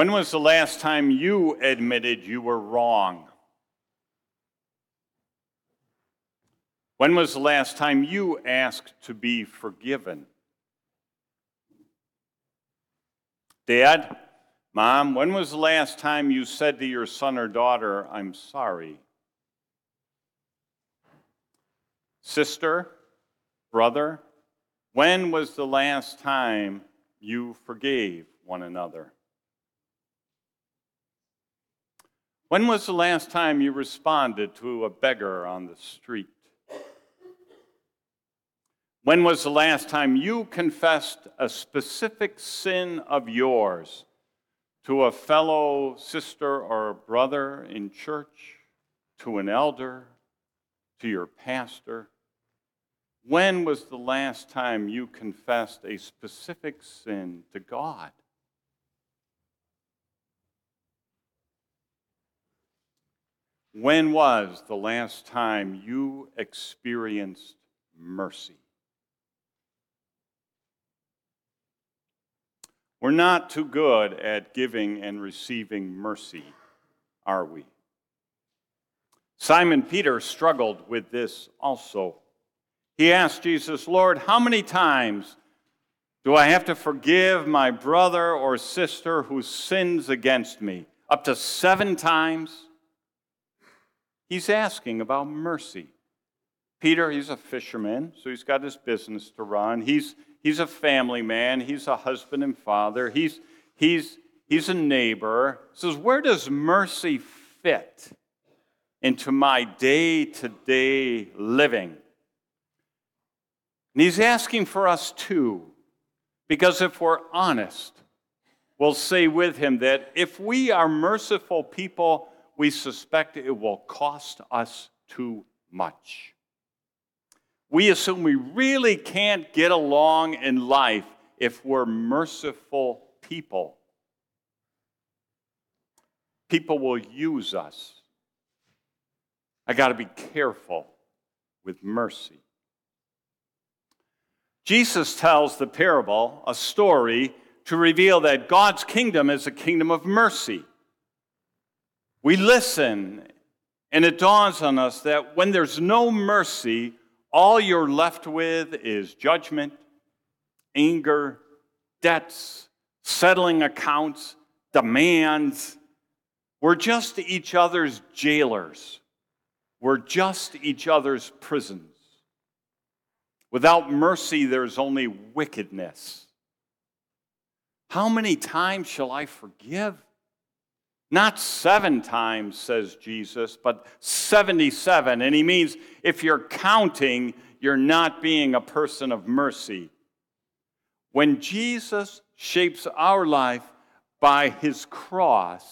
When was the last time you admitted you were wrong? When was the last time you asked to be forgiven? Dad, Mom, when was the last time you said to your son or daughter, I'm sorry? Sister, brother, when was the last time you forgave one another? When was the last time you responded to a beggar on the street? When was the last time you confessed a specific sin of yours to a fellow sister or brother in church, to an elder, to your pastor? When was the last time you confessed a specific sin to God? When was the last time you experienced mercy? We're not too good at giving and receiving mercy, are we? Simon Peter struggled with this also. He asked Jesus, Lord, how many times do I have to forgive my brother or sister who sins against me? Up to seven times? He's asking about mercy. Peter, he's a fisherman, so he's got his business to run. He's, he's a family man, he's a husband and father, he's, he's, he's a neighbor. Says, Where does mercy fit into my day to day living? And he's asking for us too, because if we're honest, we'll say with him that if we are merciful people, we suspect it will cost us too much we assume we really can't get along in life if we're merciful people. People will use us. I got to be careful with mercy. Jesus tells the parable, a story, to reveal that God's kingdom is a kingdom of mercy. We listen, and it dawns on us that when there's no mercy, all you're left with is judgment, anger, debts, settling accounts, demands. We're just each other's jailers. We're just each other's prisons. Without mercy, there's only wickedness. How many times shall I forgive? Not seven times, says Jesus, but 77. And he means if you're counting, you're not being a person of mercy. When Jesus shapes our life by his cross,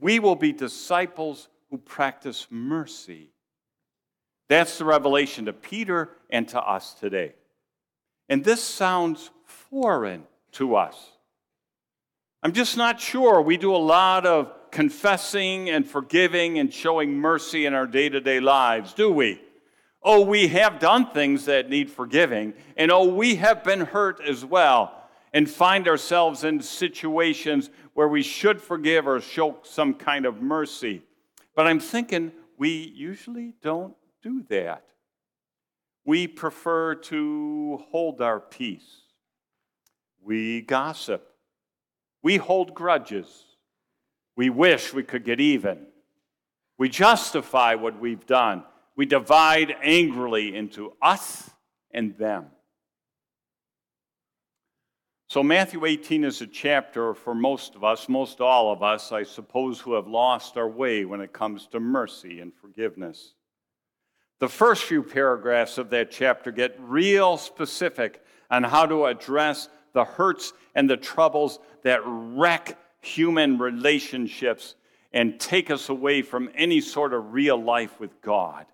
we will be disciples who practice mercy. That's the revelation to Peter and to us today. And this sounds foreign to us. I'm just not sure. We do a lot of confessing and forgiving and showing mercy in our day to day lives, do we? Oh, we have done things that need forgiving, and oh, we have been hurt as well, and find ourselves in situations where we should forgive or show some kind of mercy. But I'm thinking we usually don't do that. We prefer to hold our peace. We gossip. We hold grudges. We wish we could get even. We justify what we've done. We divide angrily into us and them. So, Matthew 18 is a chapter for most of us, most all of us, I suppose, who have lost our way when it comes to mercy and forgiveness. The first few paragraphs of that chapter get real specific on how to address the hurts and the troubles that wreck human relationships and take us away from any sort of real life with God.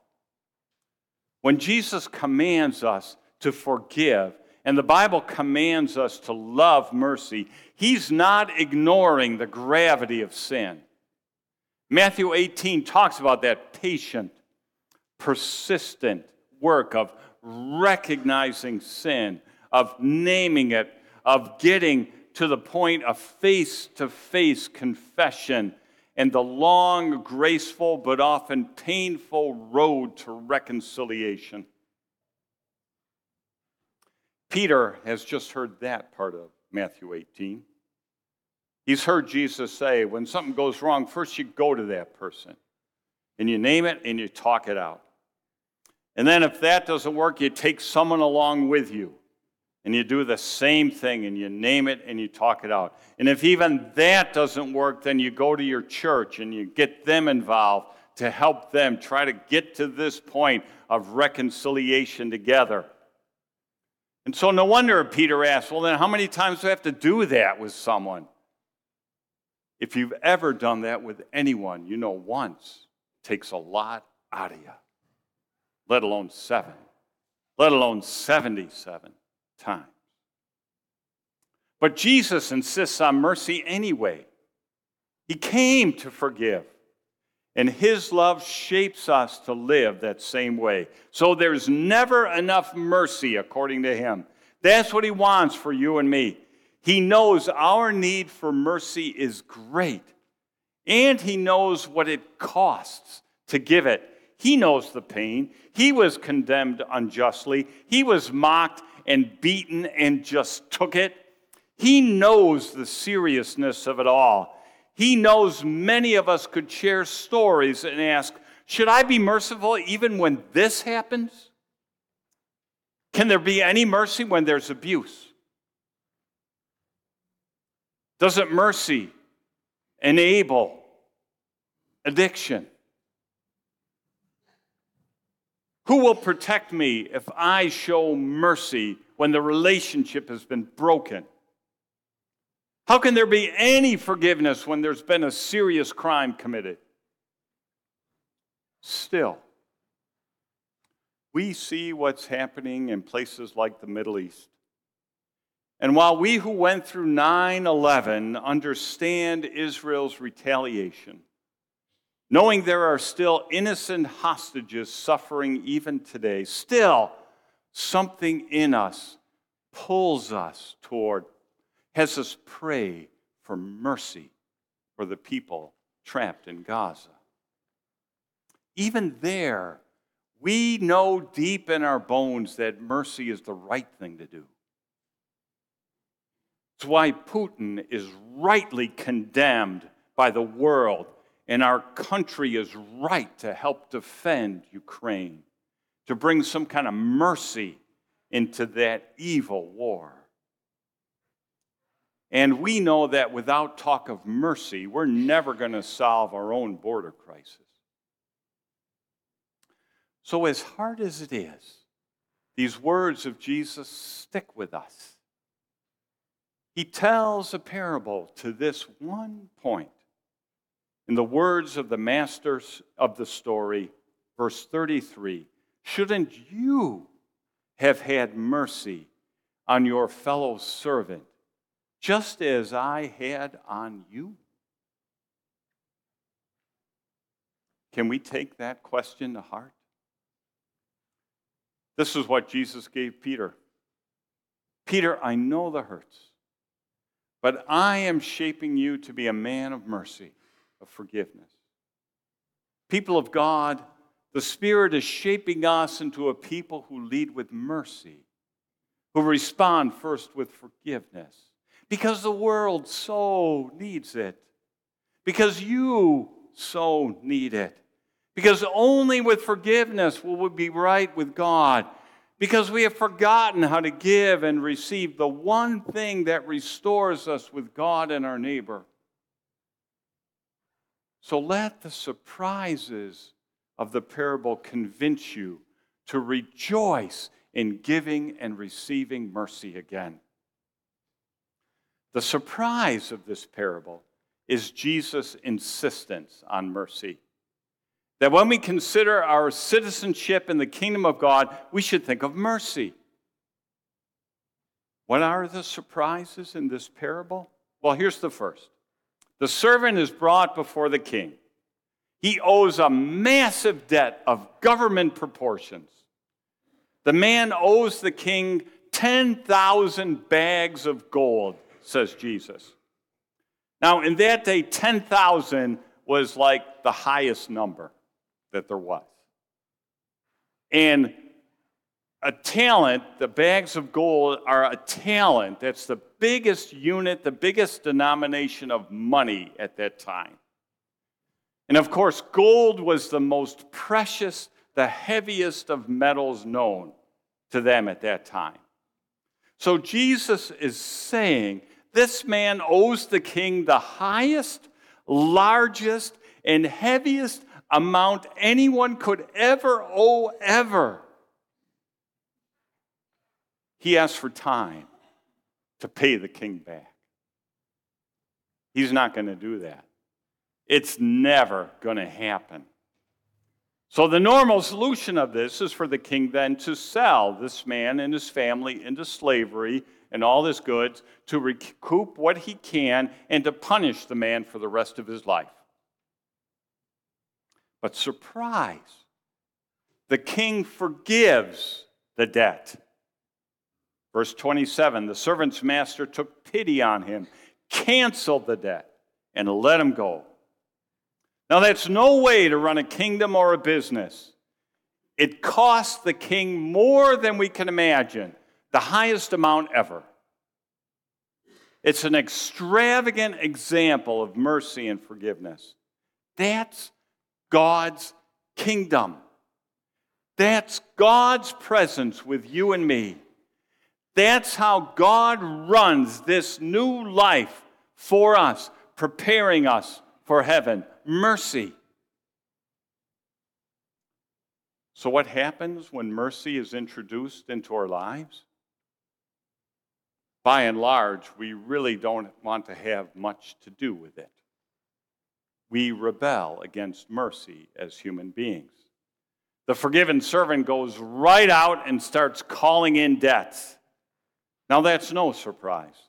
When Jesus commands us to forgive, and the Bible commands us to love mercy, he's not ignoring the gravity of sin. Matthew 18 talks about that patient, persistent work of recognizing sin, of naming it, of getting to the point of face to face confession and the long, graceful, but often painful road to reconciliation. Peter has just heard that part of Matthew 18. He's heard Jesus say, when something goes wrong, first you go to that person and you name it and you talk it out. And then if that doesn't work, you take someone along with you and you do the same thing and you name it and you talk it out. And if even that doesn't work, then you go to your church and you get them involved to help them try to get to this point of reconciliation together. And so, no wonder Peter asked, Well, then, how many times do I have to do that with someone? If you've ever done that with anyone, you know once takes a lot out of you, let alone seven, let alone 77 times. But Jesus insists on mercy anyway. He came to forgive, and His love shapes us to live that same way. So there's never enough mercy, according to Him. That's what He wants for you and me. He knows our need for mercy is great, and He knows what it costs to give it. He knows the pain. He was condemned unjustly, He was mocked and beaten and just took it. He knows the seriousness of it all. He knows many of us could share stories and ask, Should I be merciful even when this happens? Can there be any mercy when there's abuse? Doesn't mercy enable addiction? Who will protect me if I show mercy when the relationship has been broken? How can there be any forgiveness when there's been a serious crime committed? Still, we see what's happening in places like the Middle East. And while we who went through 9 11 understand Israel's retaliation, knowing there are still innocent hostages suffering even today, still something in us pulls us toward, has us pray for mercy for the people trapped in Gaza. Even there, we know deep in our bones that mercy is the right thing to do. It's why Putin is rightly condemned by the world and our country is right to help defend Ukraine, to bring some kind of mercy into that evil war. And we know that without talk of mercy, we're never going to solve our own border crisis. So, as hard as it is, these words of Jesus stick with us. He tells a parable to this one point in the words of the masters of the story, verse 33 Shouldn't you have had mercy on your fellow servant, just as I had on you? Can we take that question to heart? This is what Jesus gave Peter. Peter, I know the hurts, but I am shaping you to be a man of mercy of forgiveness. People of God, the Spirit is shaping us into a people who lead with mercy, who respond first with forgiveness, because the world so needs it, because you so need it, because only with forgiveness will we be right with God. Because we have forgotten how to give and receive the one thing that restores us with God and our neighbor. So let the surprises of the parable convince you to rejoice in giving and receiving mercy again. The surprise of this parable is Jesus' insistence on mercy. That when we consider our citizenship in the kingdom of God, we should think of mercy. What are the surprises in this parable? Well, here's the first the servant is brought before the king. He owes a massive debt of government proportions. The man owes the king 10,000 bags of gold, says Jesus. Now, in that day, 10,000 was like the highest number that there was. And a talent, the bags of gold are a talent. That's the biggest unit, the biggest denomination of money at that time. And of course, gold was the most precious, the heaviest of metals known to them at that time. So Jesus is saying this man owes the king the highest, largest, and heaviest amount anyone could ever owe, ever. He asks for time to pay the king back. He's not going to do that. It's never going to happen. So, the normal solution of this is for the king then to sell this man and his family into slavery and all his goods, to recoup what he can, and to punish the man for the rest of his life. But surprise, the king forgives the debt. Verse 27 the servant's master took pity on him, canceled the debt, and let him go. Now, that's no way to run a kingdom or a business. It cost the king more than we can imagine, the highest amount ever. It's an extravagant example of mercy and forgiveness. That's God's kingdom. That's God's presence with you and me. That's how God runs this new life for us, preparing us for heaven. Mercy. So, what happens when mercy is introduced into our lives? By and large, we really don't want to have much to do with it. We rebel against mercy as human beings. The forgiven servant goes right out and starts calling in debts. Now, that's no surprise.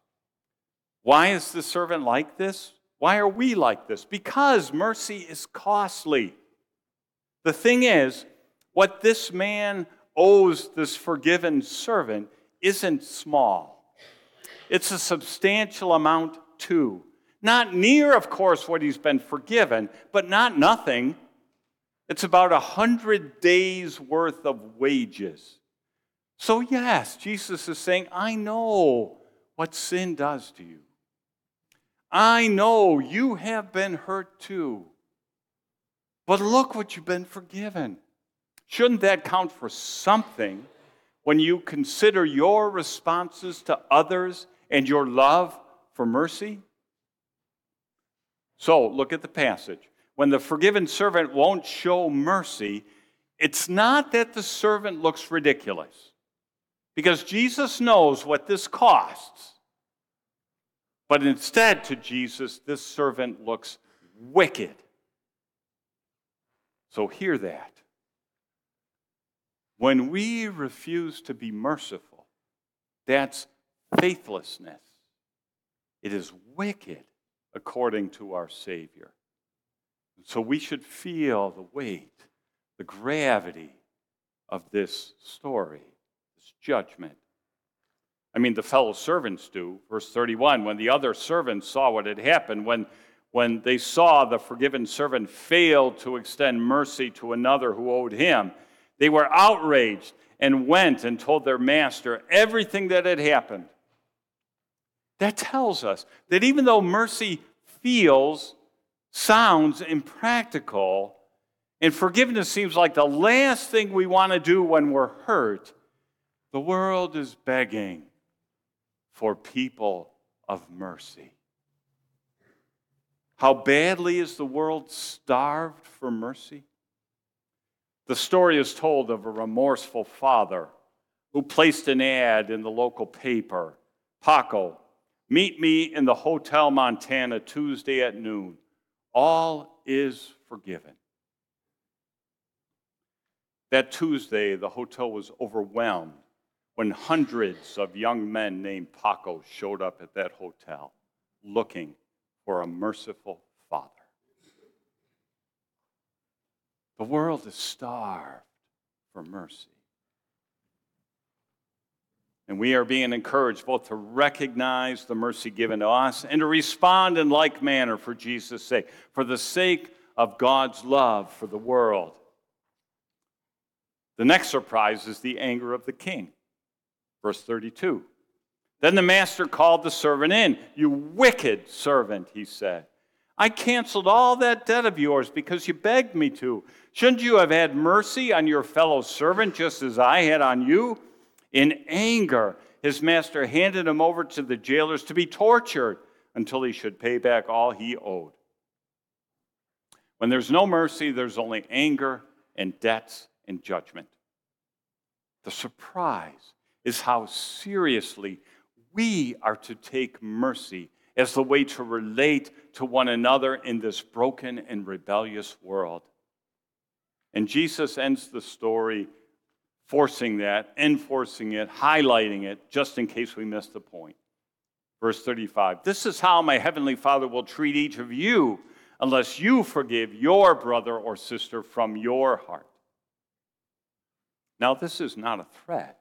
Why is the servant like this? Why are we like this? Because mercy is costly. The thing is, what this man owes this forgiven servant isn't small, it's a substantial amount too. Not near, of course, what he's been forgiven, but not nothing. It's about a hundred days worth of wages. So, yes, Jesus is saying, I know what sin does to you. I know you have been hurt too. But look what you've been forgiven. Shouldn't that count for something when you consider your responses to others and your love for mercy? So, look at the passage. When the forgiven servant won't show mercy, it's not that the servant looks ridiculous, because Jesus knows what this costs. But instead, to Jesus, this servant looks wicked. So hear that. When we refuse to be merciful, that's faithlessness. It is wicked according to our Savior. So we should feel the weight, the gravity of this story, judgment. I mean, the fellow servants do. Verse 31 when the other servants saw what had happened, when, when they saw the forgiven servant fail to extend mercy to another who owed him, they were outraged and went and told their master everything that had happened. That tells us that even though mercy feels, sounds impractical, and forgiveness seems like the last thing we want to do when we're hurt, the world is begging for people of mercy. How badly is the world starved for mercy? The story is told of a remorseful father who placed an ad in the local paper Paco, meet me in the Hotel Montana Tuesday at noon. All is forgiven. That Tuesday, the hotel was overwhelmed when hundreds of young men named Paco showed up at that hotel looking for a merciful father. The world is starved for mercy. And we are being encouraged both to recognize the mercy given to us and to respond in like manner for Jesus' sake, for the sake of God's love for the world. The next surprise is the anger of the king. Verse 32. Then the master called the servant in. You wicked servant, he said. I canceled all that debt of yours because you begged me to. Shouldn't you have had mercy on your fellow servant just as I had on you? In anger, his master handed him over to the jailers to be tortured until he should pay back all he owed. When there's no mercy, there's only anger and debts and judgment. The surprise is how seriously we are to take mercy as the way to relate to one another in this broken and rebellious world. And Jesus ends the story forcing that, enforcing it, highlighting it, just in case we miss the point. Verse 35 This is how my heavenly Father will treat each of you unless you forgive your brother or sister from your heart. Now, this is not a threat,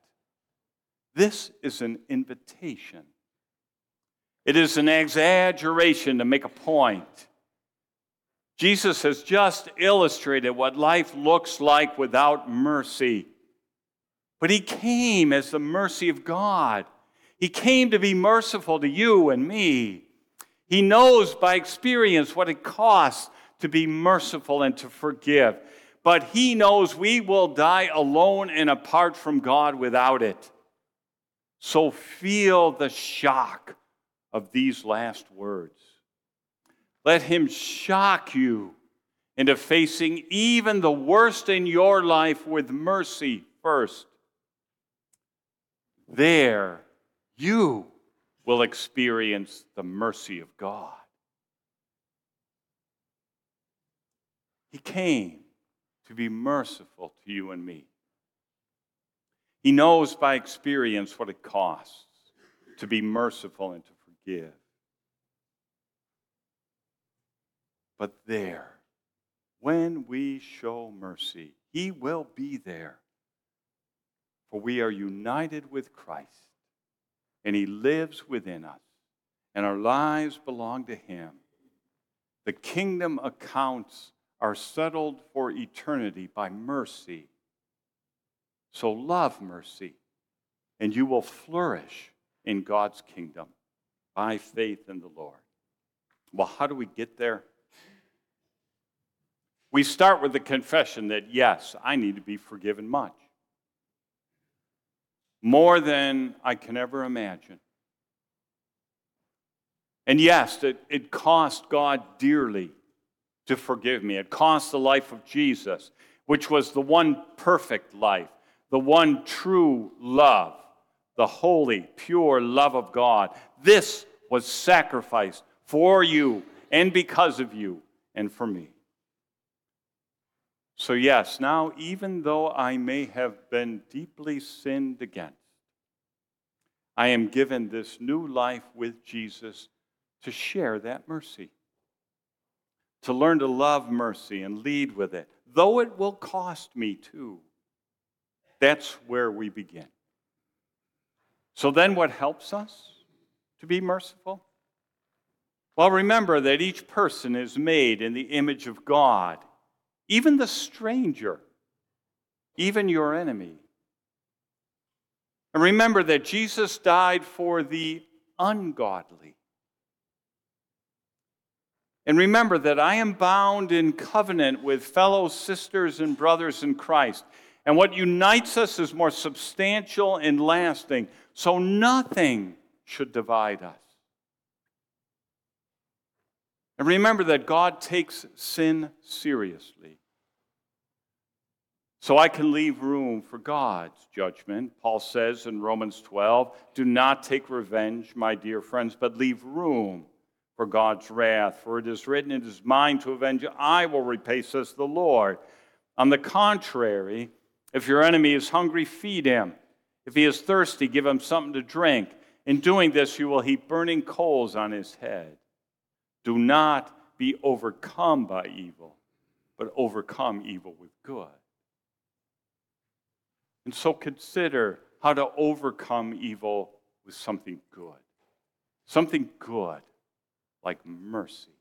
this is an invitation. It is an exaggeration to make a point. Jesus has just illustrated what life looks like without mercy. But he came as the mercy of God. He came to be merciful to you and me. He knows by experience what it costs to be merciful and to forgive. But he knows we will die alone and apart from God without it. So feel the shock of these last words. Let him shock you into facing even the worst in your life with mercy first. There, you will experience the mercy of God. He came to be merciful to you and me. He knows by experience what it costs to be merciful and to forgive. But there, when we show mercy, He will be there. For we are united with Christ, and He lives within us, and our lives belong to Him. The kingdom accounts are settled for eternity by mercy. So love mercy, and you will flourish in God's kingdom by faith in the Lord. Well, how do we get there? We start with the confession that, yes, I need to be forgiven much. More than I can ever imagine. And yes, it, it cost God dearly to forgive me. It cost the life of Jesus, which was the one perfect life, the one true love the holy, pure love of God. This was sacrificed for you and because of you and for me. So, yes, now even though I may have been deeply sinned against, I am given this new life with Jesus to share that mercy, to learn to love mercy and lead with it, though it will cost me too. That's where we begin. So then, what helps us to be merciful? Well, remember that each person is made in the image of God, even the stranger, even your enemy. And remember that Jesus died for the ungodly. And remember that I am bound in covenant with fellow sisters and brothers in Christ. And what unites us is more substantial and lasting so nothing should divide us. And remember that God takes sin seriously. So I can leave room for God's judgment. Paul says in Romans 12, Do not take revenge, my dear friends, but leave room for God's wrath. For it is written, It is mine to avenge, I will repay, says the Lord. On the contrary, if your enemy is hungry, feed him. If he is thirsty, give him something to drink. In doing this, you will heap burning coals on his head. Do not be overcome by evil, but overcome evil with good. And so consider how to overcome evil with something good. Something good, like mercy.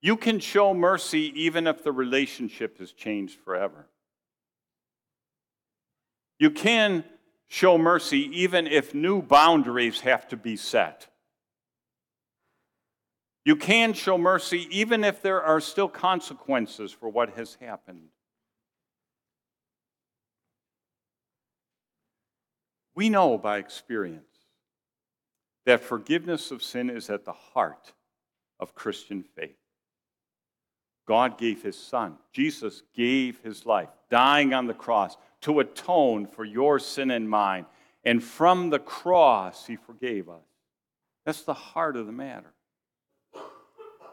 You can show mercy even if the relationship has changed forever. You can show mercy even if new boundaries have to be set. You can show mercy even if there are still consequences for what has happened. We know by experience that forgiveness of sin is at the heart of Christian faith. God gave his son. Jesus gave his life, dying on the cross to atone for your sin and mine. And from the cross, he forgave us. That's the heart of the matter.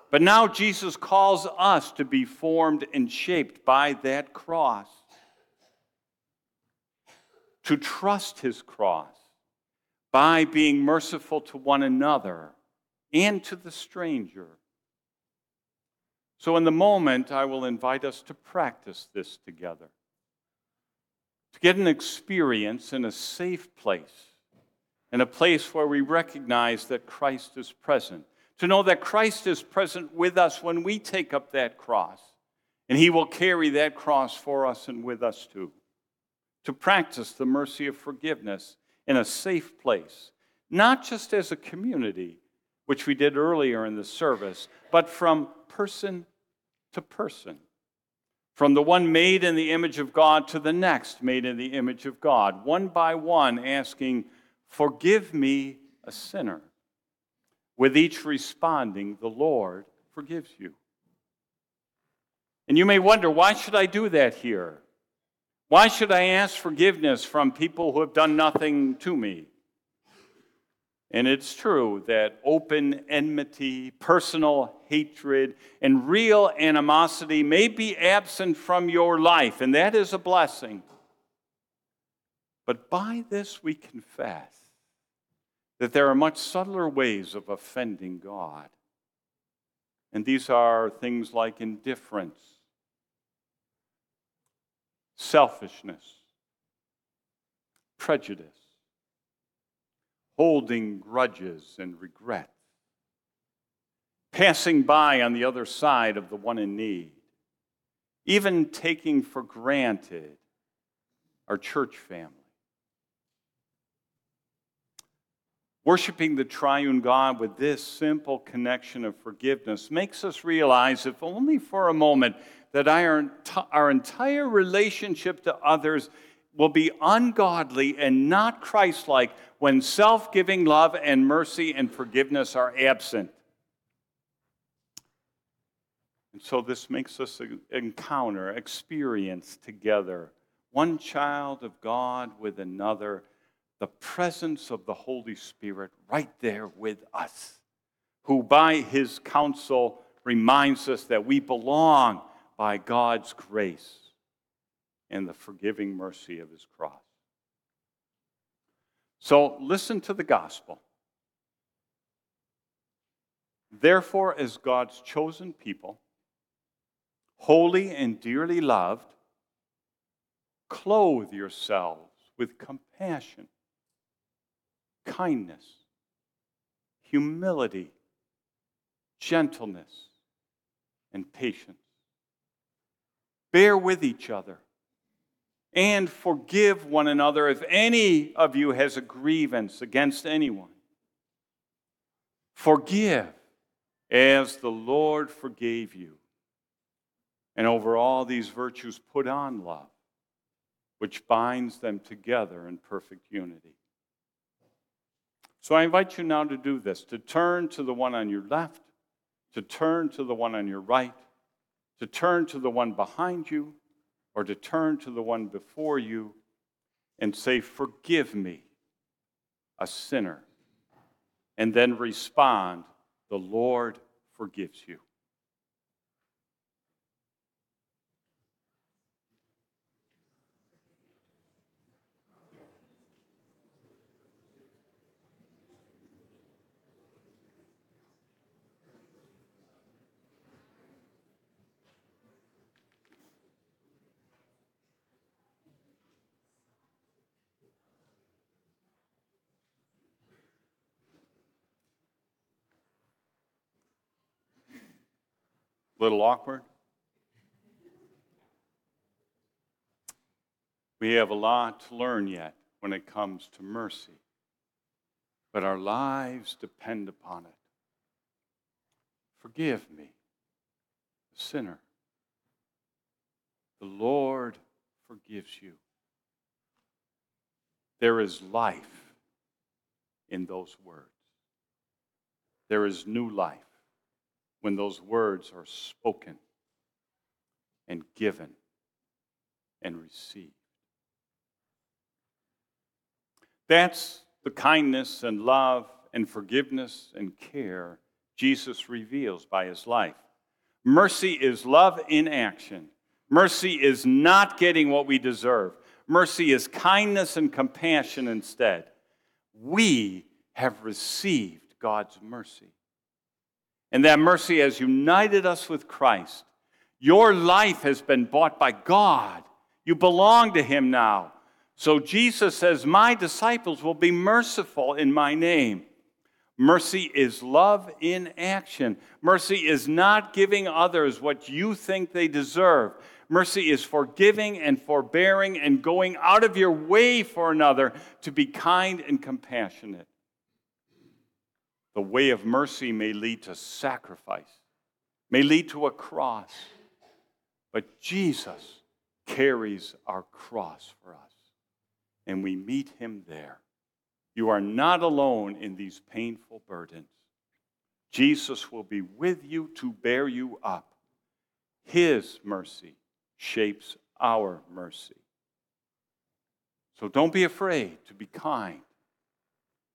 But now Jesus calls us to be formed and shaped by that cross, to trust his cross by being merciful to one another and to the stranger. So, in the moment, I will invite us to practice this together, to get an experience in a safe place, in a place where we recognize that Christ is present, to know that Christ is present with us when we take up that cross, and He will carry that cross for us and with us too, to practice the mercy of forgiveness in a safe place, not just as a community, which we did earlier in the service, but from person to person. From the one made in the image of God to the next made in the image of God, one by one asking, Forgive me, a sinner. With each responding, The Lord forgives you. And you may wonder, why should I do that here? Why should I ask forgiveness from people who have done nothing to me? And it's true that open enmity, personal hatred, and real animosity may be absent from your life, and that is a blessing. But by this we confess that there are much subtler ways of offending God. And these are things like indifference, selfishness, prejudice holding grudges and regret, passing by on the other side of the one in need, even taking for granted our church family. Worshiping the triune God with this simple connection of forgiveness makes us realize, if only for a moment, that our, our entire relationship to others will be ungodly and not Christ like when self giving love and mercy and forgiveness are absent. And so this makes us encounter, experience together, one child of God with another, the presence of the Holy Spirit right there with us, who by his counsel reminds us that we belong by God's grace and the forgiving mercy of his cross. So listen to the gospel. Therefore, as God's chosen people, holy and dearly loved, clothe yourselves with compassion, kindness, humility, gentleness, and patience. Bear with each other and forgive one another if any of you has a grievance against anyone. Forgive as the Lord forgave you. And over all these virtues, put on love, which binds them together in perfect unity. So I invite you now to do this to turn to the one on your left, to turn to the one on your right, to turn to the one behind you or to turn to the one before you and say, Forgive me, a sinner, and then respond, The Lord forgives you. A little awkward? We have a lot to learn yet when it comes to mercy, but our lives depend upon it. Forgive me, sinner. The Lord forgives you. There is life in those words. There is new life when those words are spoken and given and received. That's the kindness and love and forgiveness and care Jesus reveals by his life. Mercy is love in action. Mercy is not getting what we deserve. Mercy is kindness and compassion instead. We have received God's mercy. And that mercy has united us with Christ. Your life has been bought by God. You belong to Him now. So Jesus says, My disciples will be merciful in my name. Mercy is love in action. Mercy is not giving others what you think they deserve. Mercy is forgiving and forbearing and going out of your way for another to be kind and compassionate. The way of mercy may lead to sacrifice, may lead to a cross, but Jesus carries our cross for us, and we meet him there. You are not alone in these painful burdens. Jesus will be with you to bear you up. His mercy shapes our mercy. So don't be afraid to be kind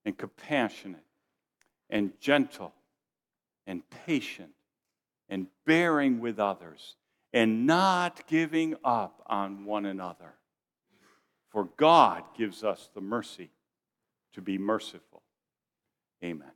and compassionate and gentle and patient and bearing with others and not giving up on one another. For God gives us the mercy to be merciful. Amen.